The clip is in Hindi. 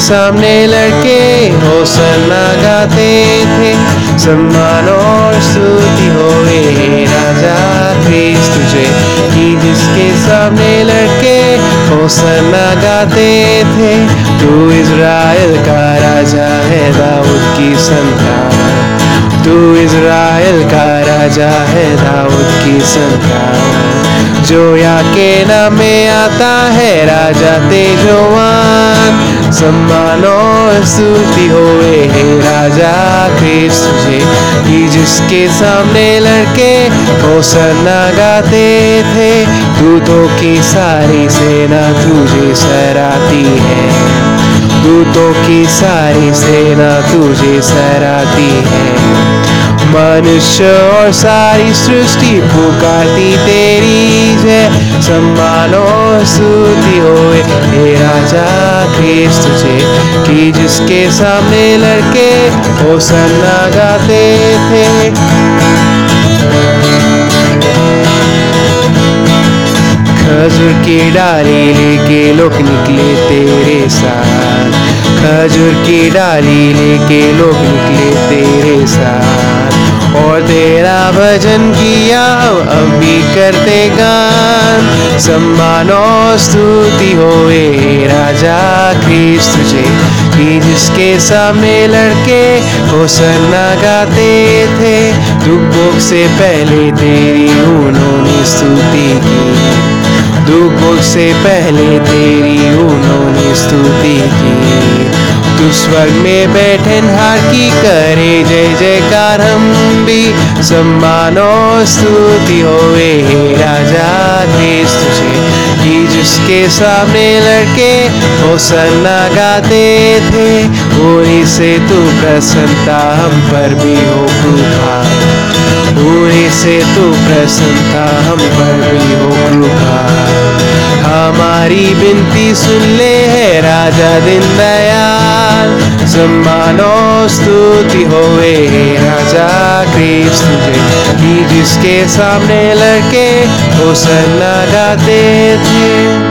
सामने लड़के होसना गाते थे, सम्मान और स्तुति होए। राजा क्रिस तुझे कि जिसके सामने लड़के हो होसना गाते थे, तू इज़राइल का राजा है, दाऊद की संतान। तू इज़राइल का राजा है, दाऊद की संतान। जो या के नाम में आता है, राजा तेजोवान। सम्मान स्तुति होए हे राजा क्रिस्त तुझे कि जिसके सामने लड़के होसना गाते थे, दूतों की सारी सेना तुझे सराती है। दूतों की सारी सेना तुझे सराती है। मनुष्य और सारी सृष्टि पुकारती तेरी जय। सम्मान स्तुति होए हे राजा क्रिस्त तुझे, कि जिसके सामने लड़के होसना गाते थे। खजूर की डाली लेके लोग निकले तेरे साथ। खजूर की डाली लेके लोग निकले तेरे साथ। और तेरा भजन किया, अब भी करते गान। सम्मान और स्तुति होए राजा। क्रिस्त तुझे, कि जिसके सामने लड़के होसना गाते थे, दुखों से पहले तेरी उन्होंने स्तुति की। दुखों से पहले तेरी उन्होंने स्तुति की। तू स्वर्ग में बैठे हार की करे, जय जयकार हम भी सम्मान स्तुति होए, हे राजा। कि जिसके सामने लड़के होसना गाते थे। उन्हीं से तू प्रसन्नता हम पर भी हो कृपा उन्हीं से तू प्रसन्नता हम पर भी हो कृपा हमारी बिनती सुन ले है राजा दिन दयाल सम्मान स्तुति होए हे राजा कृष्ण जिसके सामने लड़के वो गाते थे